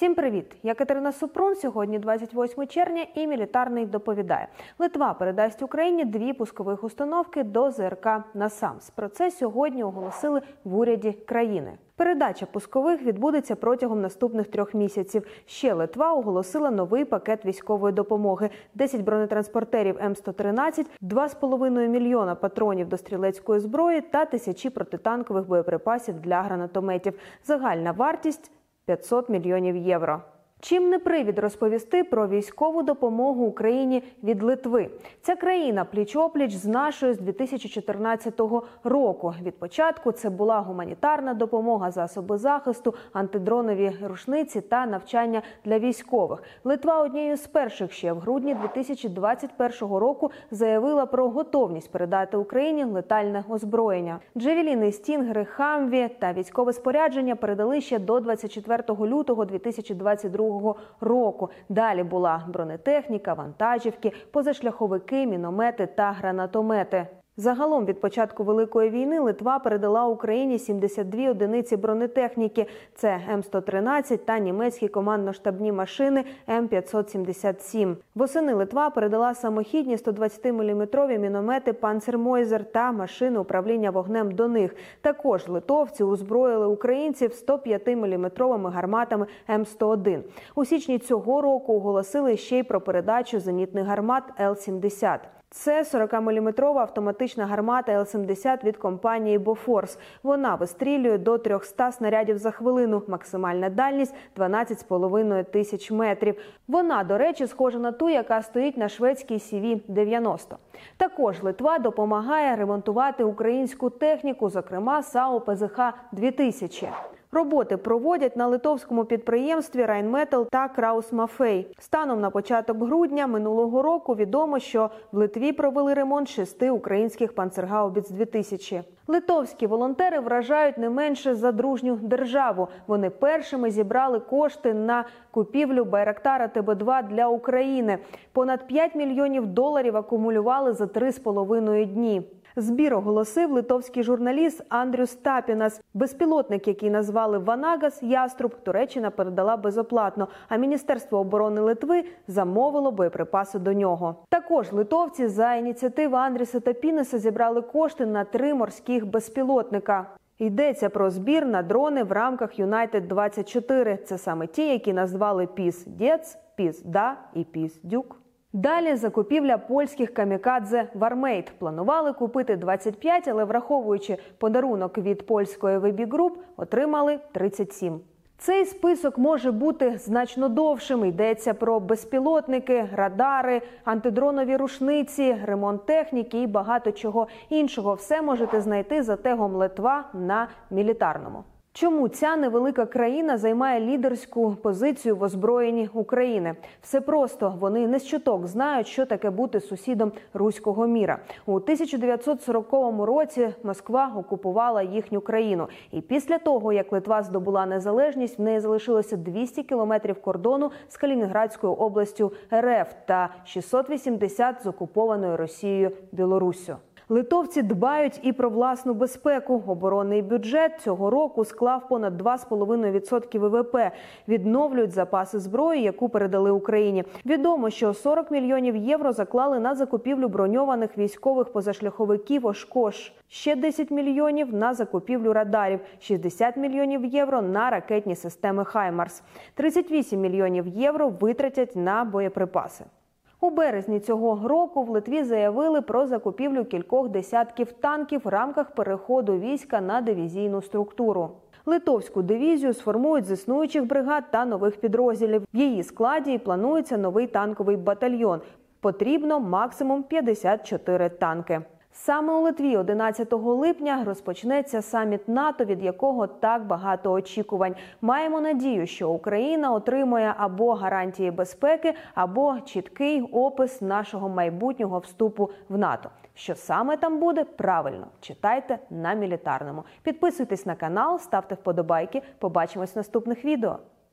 Всім привіт! Я Катерина Супрун. Сьогодні 28 червня, і мілітарний доповідає. Литва передасть Україні дві пускових установки до ЗРК «Насамс». Про це сьогодні оголосили в уряді країни. Передача пускових відбудеться протягом наступних трьох місяців. Ще Литва оголосила новий пакет військової допомоги: 10 бронетранспортерів М113, 2,5 мільйона патронів до стрілецької зброї та тисячі протитанкових боєприпасів для гранатометів. Загальна вартість 500 мільйонів євро. Чим не привід розповісти про військову допомогу Україні від Литви? Ця країна пліч-опліч з нашою з 2014 року. Від початку це була гуманітарна допомога, засоби захисту, антидронові рушниці та навчання для військових. Литва однією з перших ще в грудні 2021 року заявила про готовність передати Україні летальне озброєння. Джевеліни, стінгери, хамві та військове спорядження передали ще до 24 лютого 2022 року. Далі була бронетехніка, вантажівки, позашляховики, міномети та гранатомети. Загалом від початку великої війни Литва передала Україні 72 одиниці бронетехніки. Це М113 та німецькі командно-штабні машини М577. Восени Литва передала самохідні 120-мм міномети Панцермойзер та машини управління вогнем до них. Також литовці озброїли українців 105-мм гарматами М101. У січні цього року оголосили ще й про передачу зенітних гармат Л-70. Це 40-мм автоматична гармата Л-70 від компанії Бофорс. Вона вистрілює до 300 снарядів за хвилину. Максимальна дальність 12,5 тисяч метрів. Вона, до речі, схожа на ту, яка стоїть на шведській CV-90. Також Литва допомагає ремонтувати українську техніку, зокрема САУ ПЗХ 2000 Роботи проводять на литовському підприємстві Райнметал та Краус Мафей. Станом на початок грудня минулого року відомо, що в Литві провели ремонт шести українських панцергаубіц 2000 Литовські волонтери вражають не менше за дружню державу. Вони першими зібрали кошти на купівлю Байрактара ТБ2 для України. Понад 5 мільйонів доларів акумулювали за три з половиною дні. Збір оголосив литовський журналіст Андрюс Тапінас. Безпілотник, який назвали Ванагас Яструб, Туреччина передала безоплатно. А міністерство оборони Литви замовило боєприпаси до нього. Також литовці за ініціативи Андріса Тапінеса зібрали кошти на три морських безпілотника. Йдеться про збір на дрони в рамках Юнайтед 24 Це саме ті, які назвали Піс Дєц, Піс Да і Піс Дюк. Далі закупівля польських камікадзе Warmate. Планували купити 25, але враховуючи подарунок від польської WB Group, отримали 37. Цей список може бути значно довшим. Йдеться про безпілотники, радари, антидронові рушниці, ремонт техніки і багато чого іншого. Все можете знайти за тегом Литва на мілітарному. Чому ця невелика країна займає лідерську позицію в озброєнні України? Все просто вони не з чуток знають, що таке бути сусідом руського міра. У 1940 році Москва окупувала їхню країну, і після того як Литва здобула незалежність, в неї залишилося 200 кілометрів кордону з Калінінградською областю РФ та 680 з окупованою Росією Білоруссю. Литовці дбають і про власну безпеку. Оборонний бюджет цього року склав понад 2,5% ВВП. Відновлюють запаси зброї, яку передали Україні. Відомо, що 40 мільйонів євро заклали на закупівлю броньованих військових позашляховиків Ошкош. Ще 10 мільйонів на закупівлю радарів, 60 мільйонів євро на ракетні системи Хаймарс, 38 мільйонів євро витратять на боєприпаси. У березні цього року в Литві заявили про закупівлю кількох десятків танків в рамках переходу війська на дивізійну структуру. Литовську дивізію сформують з існуючих бригад та нових підрозділів. В її складі планується новий танковий батальйон. Потрібно максимум 54 танки. Саме у Литві 11 липня розпочнеться саміт НАТО, від якого так багато очікувань. Маємо надію, що Україна отримує або гарантії безпеки, або чіткий опис нашого майбутнього вступу в НАТО. Що саме там буде правильно? Читайте на мілітарному. Підписуйтесь на канал, ставте вподобайки. Побачимось в наступних відео.